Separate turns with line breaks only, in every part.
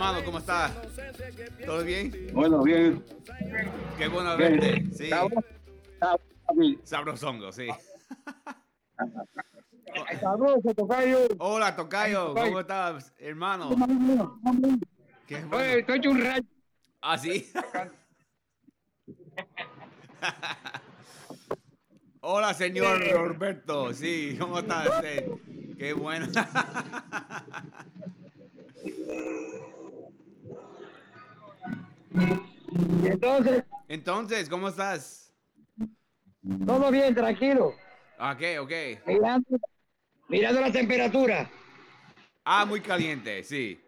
Hermano, ¿cómo estás? ¿Todo bien?
Bueno, bien.
Qué bueno
bien.
verte. Sí.
Sabroso, sabroso.
Sabrosongo, sí.
Sabroso, tocayo.
Hola, Tocayo. ¿cómo estás, hermano? Qué
Oye,
bueno.
estoy hecho un rayo.
¿Ah, sí? Hola, señor Roberto. Sí, ¿cómo está usted? Qué bueno.
Entonces,
Entonces, ¿cómo estás?
todo bien, tranquilo.
Ok, ok.
Mirando, mirando la temperatura.
Ah, muy caliente, sí.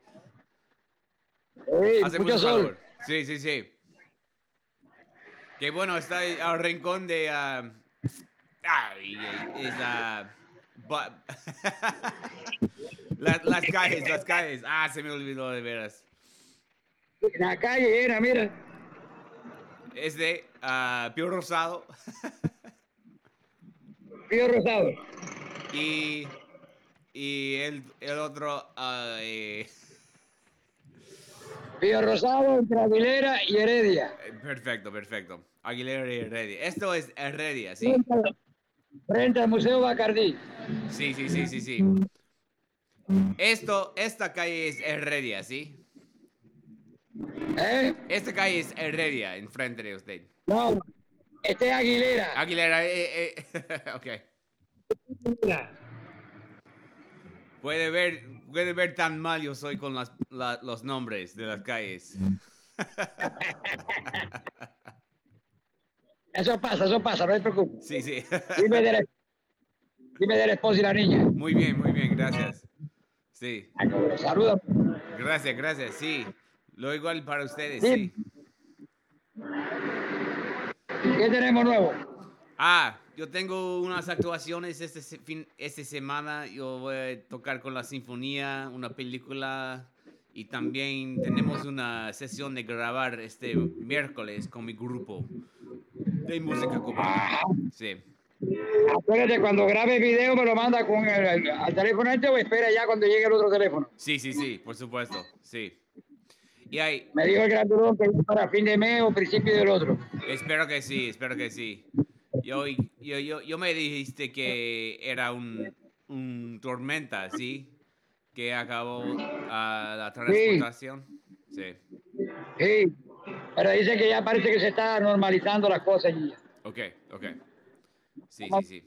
Hace
mucho
mucho
sol.
calor. Sí, sí, sí. Qué bueno, está al rincón de... ah, ay, es... bu- las, las calles, las calles. Ah, se me olvidó de veras.
La calle era, mira.
Es de ah, Pío Rosado
Pío Rosado.
y, y el, el otro... eh,
Pío Rosado, entre Aguilera y Heredia.
perfecto, perfecto. Aguilera y Heredia. Esto es Heredia, ¿sí?
Frente al Museo Bacardí.
Sí, sí, sí, sí, sí. Esto, esta calle es Heredia, ¿sí?
¿Eh?
Esta calle es Heredia, enfrente de usted.
No, este es Aguilera.
Aguilera, eh, eh, ok. Puede ver, puede ver tan mal yo soy con las, la- los nombres de las calles.
Eso pasa, eso pasa, no te preocupes.
Sí, sí.
Dime de dime de la esposa y la niña.
Muy bien, muy bien, gracias. Sí,
Saluda.
gracias, gracias, sí. Lo igual para ustedes,
Sí.
sí.
¿Qué tenemos nuevo?
Ah, yo tengo unas actuaciones este fin, esta semana. Yo voy a tocar con la sinfonía, una película y también tenemos una sesión de grabar este miércoles con mi grupo de música cubana. Sí.
Acuérdate, cuando grabe video me lo manda con el, al teléfono este o espera ya cuando llegue el otro teléfono.
Sí, sí, sí, por supuesto, sí. Y hay,
Me dijo el grandulón que es para fin de mes o principio del otro.
espero que sí, espero que sí. Yo, yo, yo, yo me dijiste que era un, un tormenta, ¿sí? Que acabó ah, la transportación. Sí.
Sí, pero dice que ya parece que se está normalizando las cosas allí.
Ok, ok. Sí, sí, sí.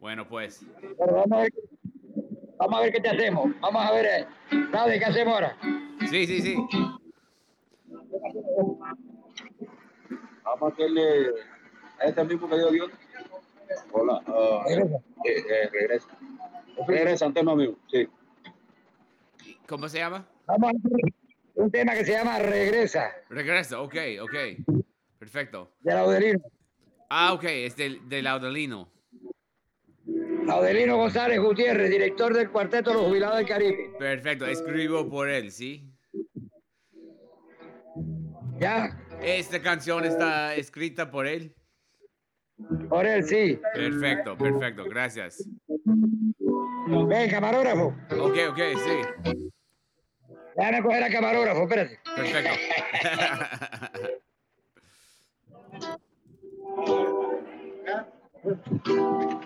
Bueno, pues.
Pero vamos a ver, vamos a ver qué te hacemos. Vamos a ver, eh, ¿sabes qué hacemos ahora?
Sí, sí, sí.
Vamos a hacerle a este mismo que dio Dios. Hola. ah,
Regresa.
eh, eh, regresa. Regresa, un tema mío. Sí.
¿Cómo se llama?
Vamos a hacer un tema que se llama Regresa,
Regreso, ok, ok. Perfecto.
de Laudelino.
Ah, ok, es del, del Audalino.
Laudelino González Gutiérrez, director del Cuarteto de los Jubilados del Caribe.
Perfecto, escribo por él, ¿sí?
¿Ya?
Esta canción está escrita por él.
Por él, sí.
Perfecto, perfecto, gracias.
Ven, camarógrafo.
Ok, ok, sí.
Déjame coger al camarógrafo, espérate.
Perfecto.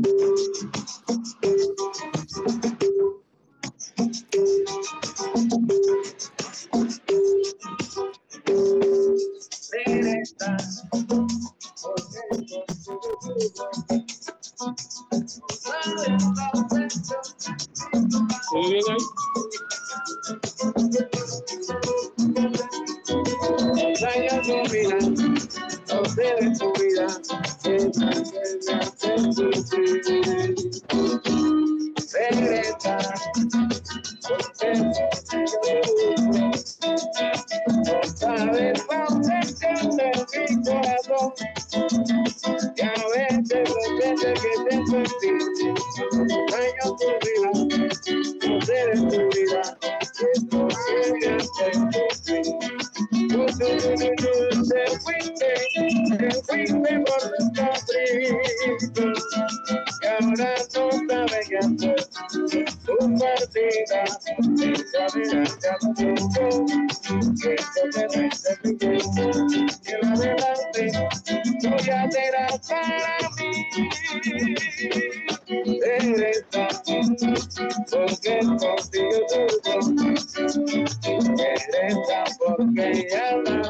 ¿Todo bien ahí?
Los años dominan, no deben su vida. Regresa,
porque contigo. Regresa, porque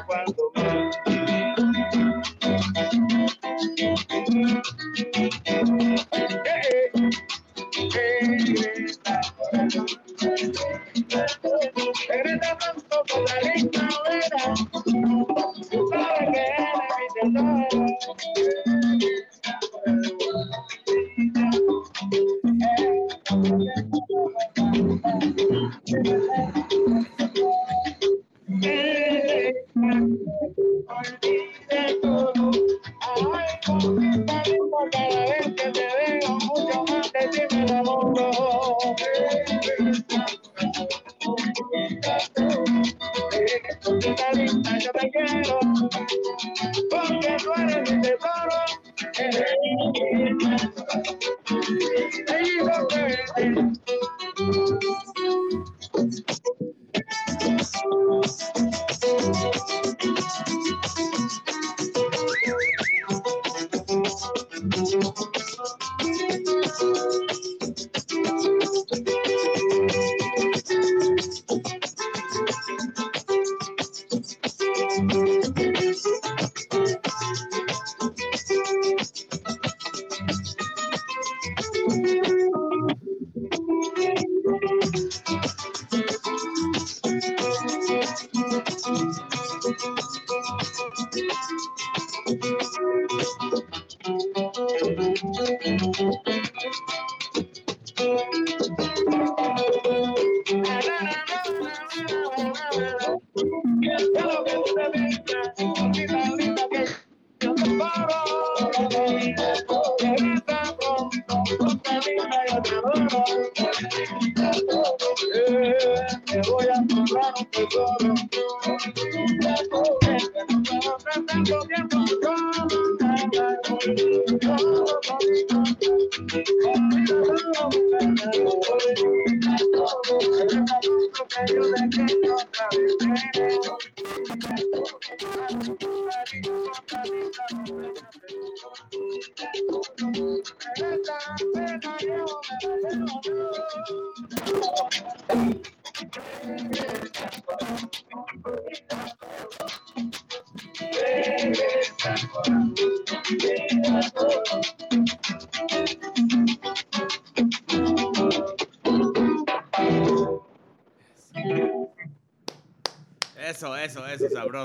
Te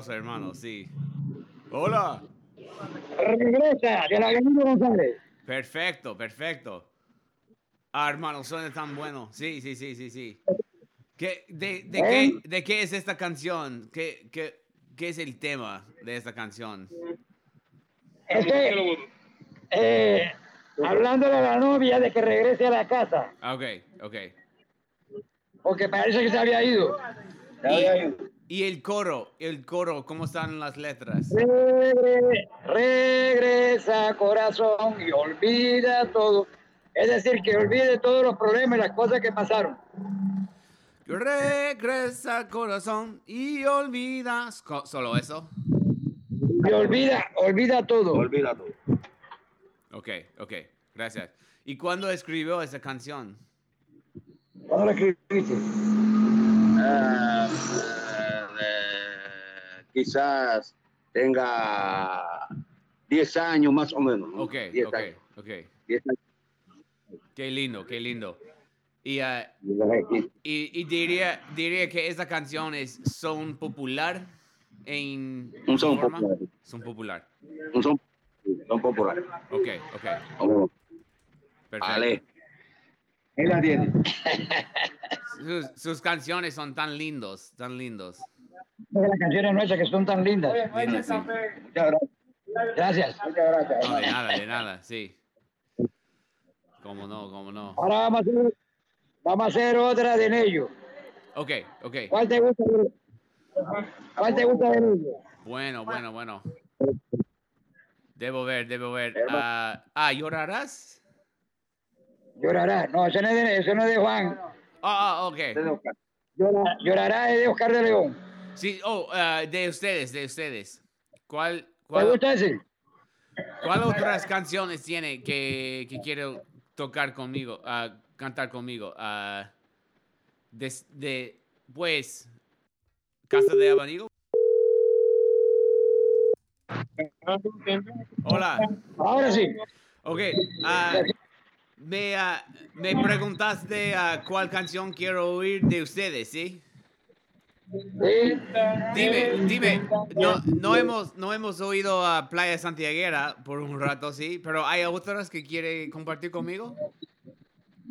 sabroso, hermano, sí. Hola.
Regresa de la Avenida González.
Perfecto, perfecto. Ah, hermano, suena tan bueno. Sí, sí, sí, sí, sí. ¿Qué, de, de, qué, ¿De qué es esta canción? ¿Qué, qué, ¿Qué es el tema de esta canción?
Este, eh, hablando de la novia de que regrese a la casa,
Ah, Ok, ok.
porque parece que se había ido.
Y el coro, el coro, ¿cómo están las letras?
Regre- regresa corazón y olvida todo. Es decir, que olvide todos los problemas y las cosas que pasaron.
Regresa corazón y olvidas. Co- ¿Solo eso?
Y olvida, olvida todo.
Olvida todo.
Ok, ok, gracias. ¿Y cuándo escribió esa canción?
¿Cuándo lo escribiste?
Ah, eh, quizás tenga 10 años más o menos. ¿no?
Ok,
10
ok,
años,
ok.
10 años.
Qué lindo, qué lindo. Y, ah,
Y-
y, diría, diría que esa canción es son popular en
Un son
forma?
popular.
Son popular.
No son, son populares.
Ok, ok, perfecto.
Vale. Él la tiene.
Sus, sus canciones son tan lindos, tan lindos.
Las canciones nuestras que son tan lindas.
Sí.
Muchas gracias.
Gracias.
Muchas gracias.
No, de nada, de nada, sí. Cómo no, cómo no.
Ahora vamos a hacer, vamos a hacer otra de Nello.
Ok, ok.
¿Cuál te gusta? de- ¿Cuál te gusta de Nello?
Bueno, bueno, bueno. Debo ver, debo ver. Ah, ah, ¿llorarás?
Llorará. No, ese no es de, ese no es de Juan.
Ah, ah, ok.
Llora- llorará es de Oscar de León.
Sí, oh, ah, de ustedes, de ustedes. ¿Cuál,
¿Te
cuál?
ese?
¿Cuál otras canciones tiene que, que quiero tocar conmigo, ah, cantar conmigo? Ah, de, de, pues, Casa de Abanigo. Hola.
Ahora sí.
Ok. me, me preguntaste cuál canción quiero oír de ustedes, ¿sí? Dime, dime, no, no, hemos, no hemos oído a Playa Santiaguera por un rato, sí, pero ¿hay otras que quiere compartir conmigo?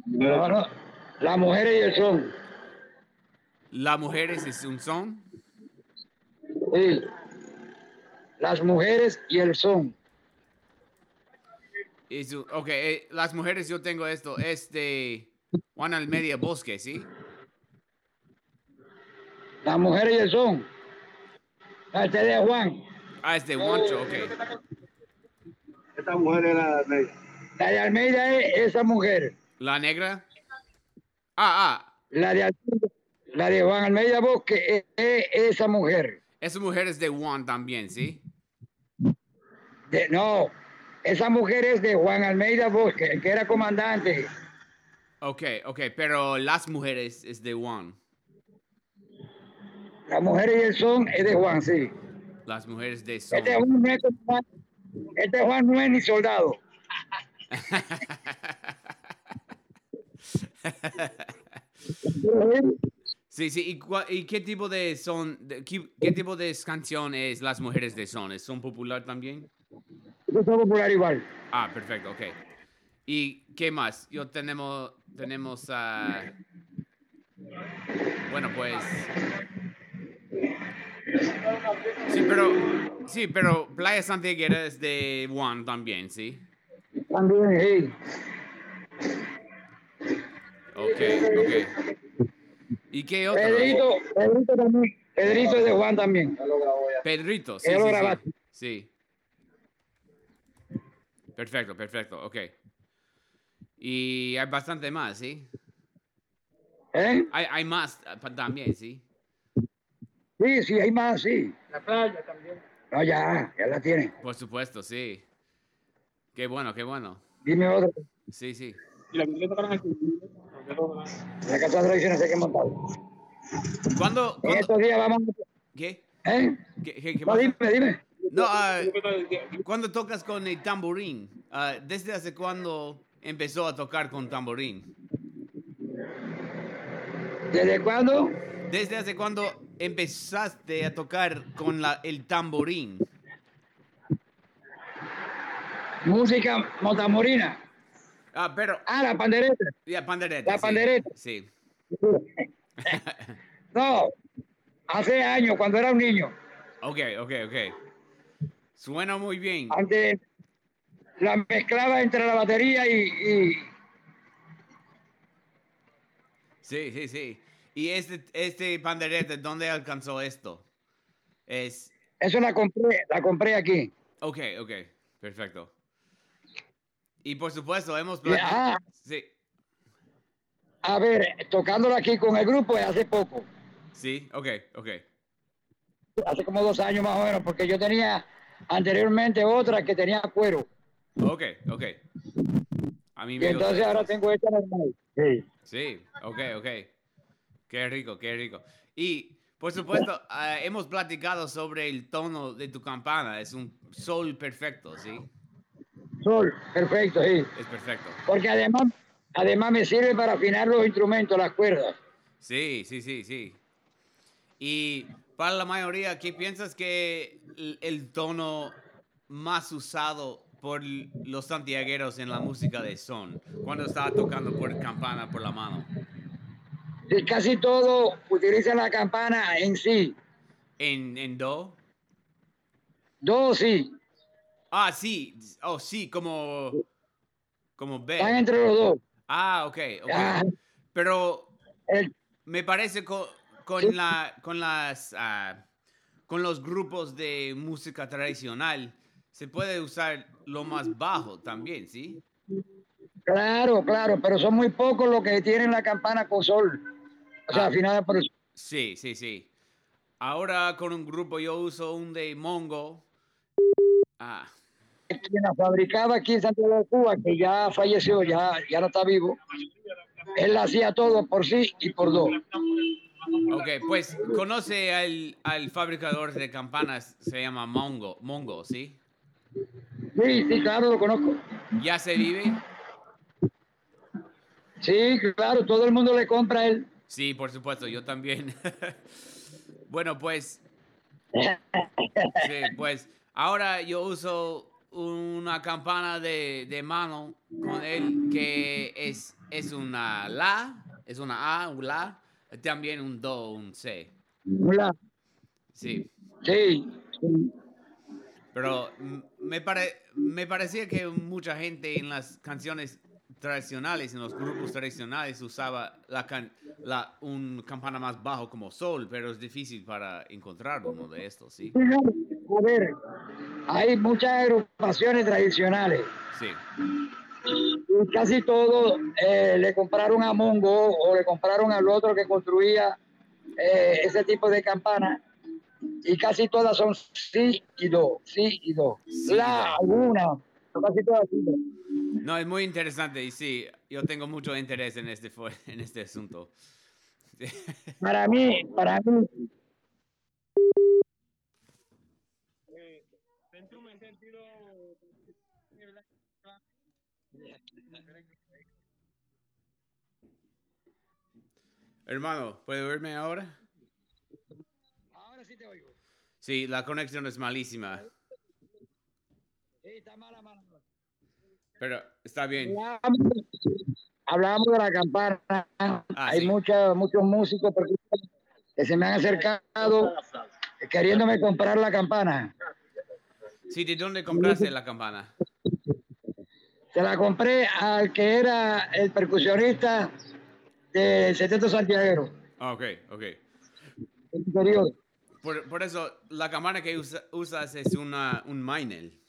No, no. Las mujeres y el son.
Las mujeres es un son.
Sí. Las mujeres y el son.
Ok, eh, las mujeres yo tengo esto, es de Juan Almedia Bosque, ¿sí?
Las mujeres y el son. Este de Juan.
Ah, es de Juancho, ok.
Esta mujer era negra.
La de Almeida es esa mujer.
¿La negra? Ah, ah,
La de, la de Juan Almeida Bosque es, es esa mujer.
esa mujer es de Juan también, ¿sí?
De- no, esa mujer es de Juan Almeida Bosque, el que era comandante.
Ok, ok, pero las mujeres es de Juan.
Las mujeres y el son es de Juan, sí.
Las mujeres de son.
Este Juan no es, este Juan no es ni soldado.
Sí, sí, ¿y, cua- y qué tipo de son, de- qué, qué tipo de canción es Las Mujeres de Son? ¿Son popular también?
Es popular igual.
Ah, perfecto, ok. ¿Y qué más? Yo tenemos, tenemos, ah, bueno, pues... Sí, pero, sí, pero Playa Santiaguera es de Juan también, ¿sí?
También, sí.
Ok, ok. ¿Y qué otro?
Pedrito, Pedrito también. Pedrito es de Juan también.
Pedrito, sí, sí, sí. Sí. Perfecto, perfecto, ok. Y hay bastante más, ¿sí?
¿Eh?
Hay, hay más ah, también, ¿sí?
Sí, sí, hay más, sí. La playa también. No, ya, ya la tiene.
Por supuesto, sí. Qué bueno, qué bueno.
Dime otra.
Sí, sí.
La casa de tradiciones hay que montar.
¿Cuándo?
En
cuándo-
estos días vamos.
¿Qué?
¿Eh?
¿Qué, qué- qué
No,
pasa?
dime, dime.
No, ah, ¿cuándo tocas con el tamborín? Ah, ¿Desde hace cuándo empezó a tocar con tamborín?
¿Desde cuándo?
¿Desde hace cuándo empezaste a tocar con la, el tamborín?
Música motamorina.
Ah, pero...
Ah, la pandereta.
Ya, pandereta.
La
sí.
pandereta.
Sí.
No, hace años, cuando era un niño.
ok, ok, ok. Suena muy bien.
Antes la mezclaba entre la batería y, y
Sí, sí, sí. ¿Y este, este pandereta, dónde alcanzó esto? Es...
eso la compré, la compré aquí.
Ok, ok. Perfecto. Y por supuesto, hemos...
Y, ah,
Sí,
a ver, tocándola aquí con el grupo hace poco,
sí, ok, ok.
hace como dos años más o menos, porque yo tenía anteriormente otra que tenía cuero.
Ok, ok. A mí
Y
me gusta
entonces ahora tengo esta normal. Sí.
Sí, ok, ok. Qué rico, qué rico. Y, por supuesto, ah, hemos platicado sobre el tono de tu campana. Es un sol perfecto, ¿sí?
Sol, perfecto, sí.
Es perfecto.
Porque además, además me sirve para afinar los instrumentos, las cuerdas.
Sí, sí, sí, sí. Y para la mayoría, ¿qué piensas que el, el tono más usado por los santiagueros en la música de son? Cuando estaba tocando por campana por la mano.
Sí, casi todo utiliza la campana en sí.
¿En, en do?
Dos sí,
Ah, sí. Oh, sí, como... Como
están
B.
entre los dos.
Ah, ok, ok.
Ah,
Pero
el-
me parece co- con,
Sí.
la, con las... ah, con los grupos de música tradicional, se puede usar lo más bajo también, ¿sí?
claro, claro, pero son muy pocos los que tienen la campana con sol. O sea,
Ah.
por el.
Sí, sí, sí. Ahora con un grupo yo uso un de Mongo. Ah,
quien la fabricaba aquí en Santiago de Cuba, que ya falleció, ya, ya no está vivo, él hacía todo por sí y por dos.
Ok, pues conoce al, al fabricador de campanas, se llama Mongo, Mongo, ¿sí?
Sí, sí, claro, lo conozco.
¿Ya se vive?
Sí, claro, todo el mundo le compra a él.
Sí, por supuesto, yo también. bueno, pues, sí, pues ahora yo uso una campana de, de mano con él que es, es una La, es una A, un La, también un Do, un C.
Hola.
Sí,
Sí,
pero me, pare, me parecía que mucha gente en las canciones tradicionales, en los grupos tradicionales, usaba la, can- la, un campana más bajo como sol, pero es difícil para encontrar uno de estos, ¿sí?
A ver, hay muchas agrupaciones tradicionales
Sí,
y casi todos eh, le compraron a Mongo o le compraron al otro que construía eh, ese tipo de campana y casi todas son sí y do, sí y do.
Sí
La, alguna, casi
no, es muy interesante y sí, yo tengo mucho interés en este, en este asunto.
Para mí, para mí,
Hermano, ¿puede verme ahora?
ahora sí te oigo.
Sí, la conexión es malísima,
Sí, está mala, mala,
pero está bien.
Hablamos, hablamos de la campana. Hay
sí.
mucha- muchos músicos que se me han acercado queriéndome comprar la campana.
Sí, ¿de dónde compraste la campana?
Se la compré al que era el percusionista del 70 Santiago,
Ah, Ok, ok. Por, por eso, la campana que usa- usas es una, un Meinel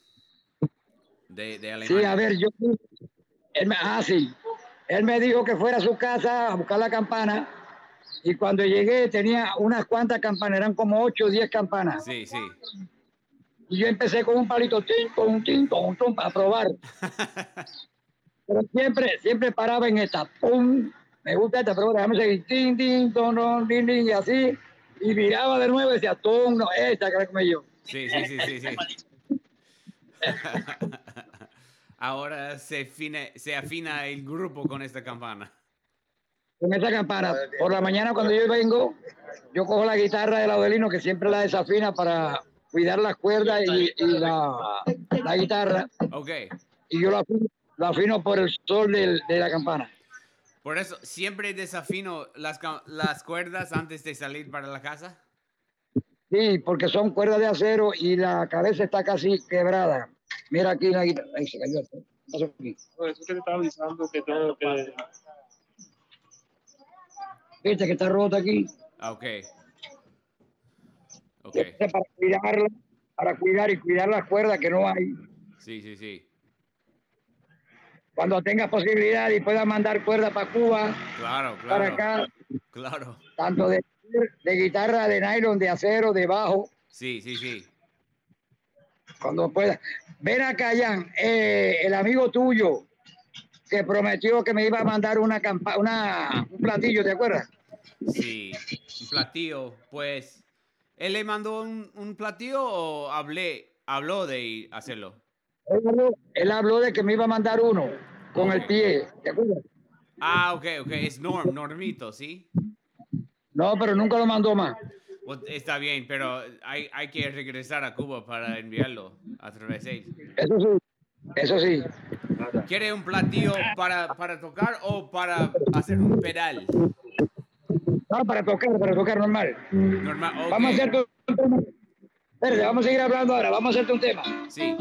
de, de Alemania.
Sí, a ver, yo. Él me, ah, sí. Él me dijo que fuera a su casa a buscar la campana. Y cuando llegué tenía unas cuantas campanas, eran como 8 o 10 campanas.
Sí, sí.
Y yo empecé con un palito, tin, con un tin, con un tum, para probar. Pero siempre, siempre paraba en esta, pum, me gusta esta, pero déjame seguir, tin, tin, ton, ton, tin, tin, y así. Y miraba de nuevo y decía, tum, no, esta que la comí yo.
Sí, sí, sí, sí, sí. Ahora se, fine- se afina el grupo con esta campana.
Con esa campana. Por la mañana cuando yo vengo, yo cojo la guitarra del Adelino, que siempre la desafina para cuidar las cuerdas y, y la, la guitarra.
Ok.
Y yo la afino, la afino por el sol del- de la campana.
Por eso, ¿siempre desafino las, las cuerdas antes de salir para la casa?
Sí, porque son cuerdas de acero y la cabeza está casi quebrada. Mira aquí la guitarra. Ahí se cayó.
Eso que estaba avisando que tengo que...
Viste que está rota aquí.
Ah, Ok. Ok.
Este Para cuidarla, para cuidar y cuidar las cuerdas que no hay.
Sí, sí, sí.
Cuando tenga posibilidad y pueda mandar cuerdas para Cuba,
Claro,
para
claro.
acá,
Claro.
tanto de, de guitarra, de nylon, de acero, de bajo,
Sí, sí, sí.
Cuando pueda. Ven acá, Jan, eh, el amigo tuyo que prometió que me iba a mandar una, campa una un platillo, ¿te acuerdas?
Sí. Un platillo, pues. ¿Él le mandó un, un platillo o hablé, habló de hacerlo?
Él habló, él habló de que me iba a mandar uno con el pie, ¿te acuerdas?
Ah, ok, ok. Es Norm, Normito, ¿sí?
No, pero nunca lo mandó más.
Pues, está bien, pero hay, hay que regresar a Cuba para enviarlo a través de él.
Eso sí, eso sí.
¿Quiere un platillo para, para tocar o para hacer un pedal?
No, para tocar, para tocar normal.
Normal.
Vamos a hacerte un tema. Vamos a seguir hablando ahora, vamos a hacerte un tema.
Sí.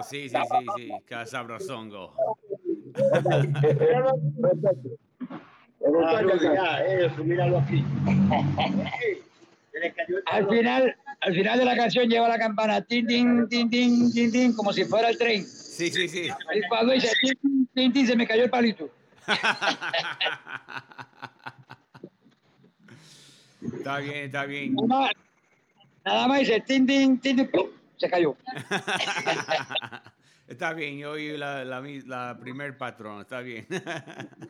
Hermano. Sí, sí, sí, sí. Qué sabrosongo.
Ah, Rudy, ya, eso, míralo aquí.
Al final, al final de la canción lleva la campana tin tin tin tin tin tin como si fuera el tren.
Sí, sí, sí.
Y cuando dice tin tin tin, tin, se me cayó el palito.
Está bien, está bien.
Nada más, nada más dice tin tin tin, tin, ¡pum! Se cayó.
Está bien, yo oí la, la, la primer patrón, está bien.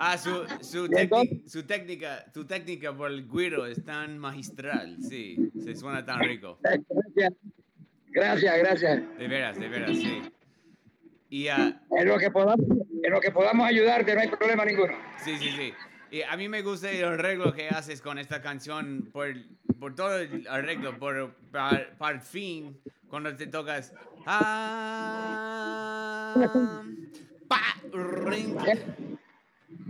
Ah, su, su,
entonces-
técnica, su técnica, por el guiro es tan magistral, sí, se suena tan rico.
Gracias, gracias, gracias.
De veras, de veras, sí. Y ah,
En lo que podamos, en lo que podamos ayudarte no hay problema ninguno.
sí, sí, sí. Y a mí me gusta el arreglo que haces con esta canción por, por todo el arreglo, por, para el fin, cuando te tocas. ah, pa, ring.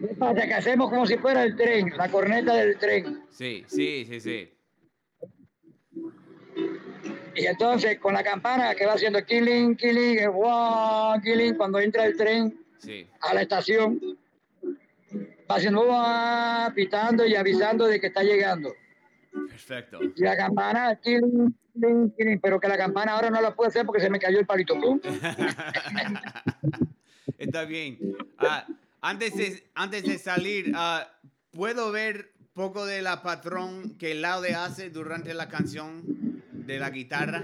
¿Qué pasa? Que hacemos como si fuera el tren, la corneta del tren.
Sí, sí, sí, sí.
Y entonces con la campana que va haciendo killing, killing, guau, killing, cuando entra el tren
Sí,
a la estación, haciendo guau, pitando y avisando de que está llegando.
perfecto.
Y la campana, killing, killing, pero que la campana ahora no la puedo hacer porque se me cayó el palito.
Está bien. Ah, antes, de, antes de salir, ah, ¿puedo ver poco de la patrón que Laude hace durante la canción de la guitarra?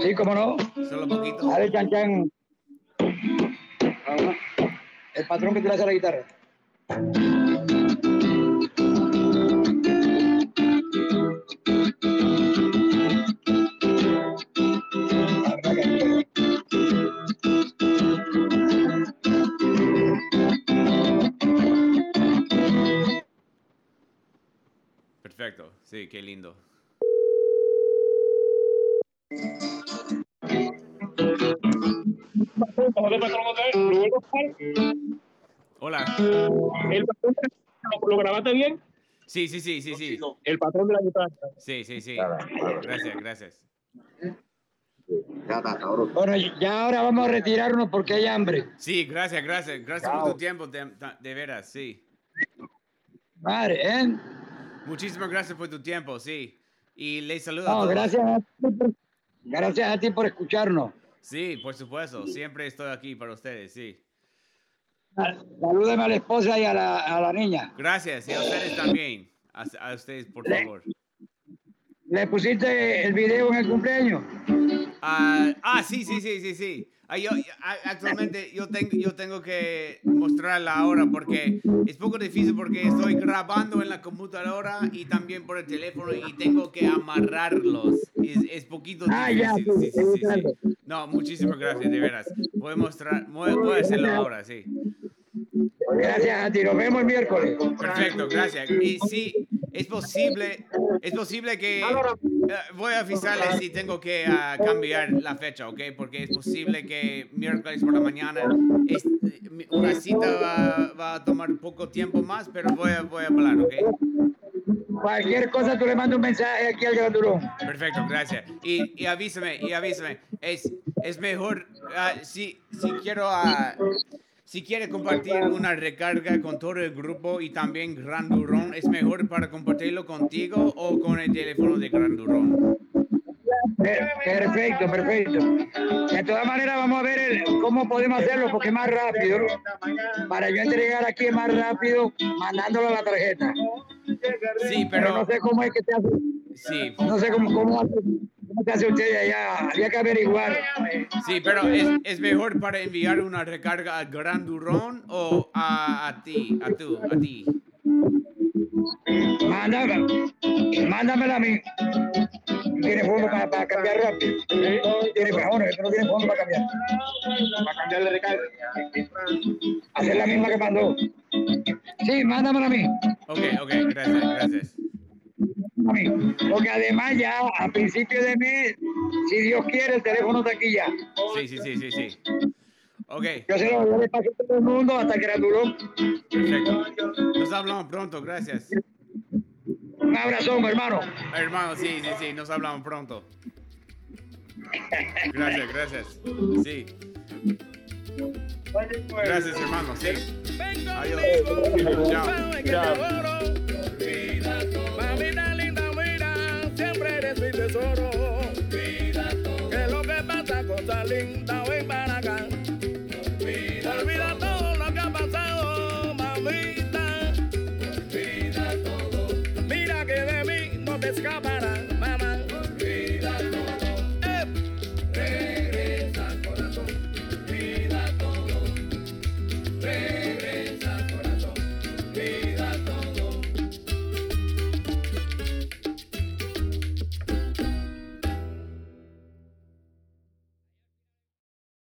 Sí, cómo no.
Solo poquito.
Dale, chan, chan. El patrón que te le hace a la guitarra.
Perfecto. Sí, qué lindo. Hola.
¿El patrón lo- grabaste bien?
Sí, sí, sí, sí, sí.
El patrón de la guitarra.
Sí, sí, sí. Gracias, gracias.
Bueno, ya ahora vamos a retirarnos porque hay hambre.
Sí, gracias, gracias. Gracias por tu tiempo, de, de veras, sí.
Madre, ¿eh?
Muchísimas gracias por tu tiempo, sí. Y les saludo a
No,
todos.
gracias a ti por, gracias a ti por escucharnos.
Sí, por supuesto. Siempre estoy aquí para ustedes, sí.
Salúdeme a la esposa y a la, a la niña.
Gracias. Y a ustedes también. A, a ustedes, por favor.
¿Le pusiste el video en el cumpleaños?
Ah, ah, sí, sí, sí, sí, sí. Ah, yo, a- actualmente yo tengo, yo tengo que mostrarla ahora porque es poco difícil porque estoy grabando en la computadora y también por el teléfono y tengo que amarrarlos. Es, es poquito
Ah,
difícil.
ya,
sí,
sí,
sí, sí. No, muchísimas gracias, de veras. Voy a mostrar, voy, voy a hacerlo ahora, sí.
Gracias a ti. Nos vemos el miércoles.
Perfecto, gracias. Y sí, es posible, es posible que eh, voy a avisarles si tengo que ah, cambiar la fecha, ¿ok? Porque es posible que miércoles por la mañana es- una cita va, va a tomar poco tiempo más, pero voy a, voy a hablar, ¿ok?
Cualquier cosa, tú le mandas un mensaje aquí al grandurón.
Perfecto, gracias. Y, y avísame, y avísame. Es, es mejor, ah, si, si quiero, ah, si quiere compartir una recarga con todo el grupo y también Gran Durón, ¿es mejor para compartirlo contigo o con el teléfono de Gran Durón?
Per- Perfecto, perfecto. De todas maneras, vamos a ver el- cómo podemos hacerlo porque es más rápido. ¿no? Para yo entregar aquí es más rápido mandándolo a la tarjeta.
Sí,
Pero no
pero
sé cómo es que se hace.
sí,
No sé cómo, cómo, hace, cómo se hace usted allá. Había que averiguar.
sí, pero es, es mejor para enviar una recarga a Gran Durón o a, a ti, a tú, a ti.
Mándame, mándamela a mí. Tiene fondo para, para cambiar rápido. Tiene bueno, que no tiene fondo para cambiar.
Para cambiarle de recarga.
Hacer la misma que mandó. Sí, mándamela a mí.
Ok, ok, gracias, gracias.
A mí. Porque además ya a principio de mes, si Dios quiere, el teléfono está aquí ya.
Sí, sí, sí, sí, sí. Ok,
Yo se lo voy a pasar a todo el mundo hasta que la duró.
perfecto. Nos hablamos pronto, gracias.
Un abrazón, hermano.
Hermano, sí, sí, sí, nos hablamos pronto. Gracias, gracias. Sí. Gracias, hermano, sí. Adiós. Chao.
Mamita linda, mira, siempre eres mi tesoro. Que lo que pasa, cosa linda, mamita. Mira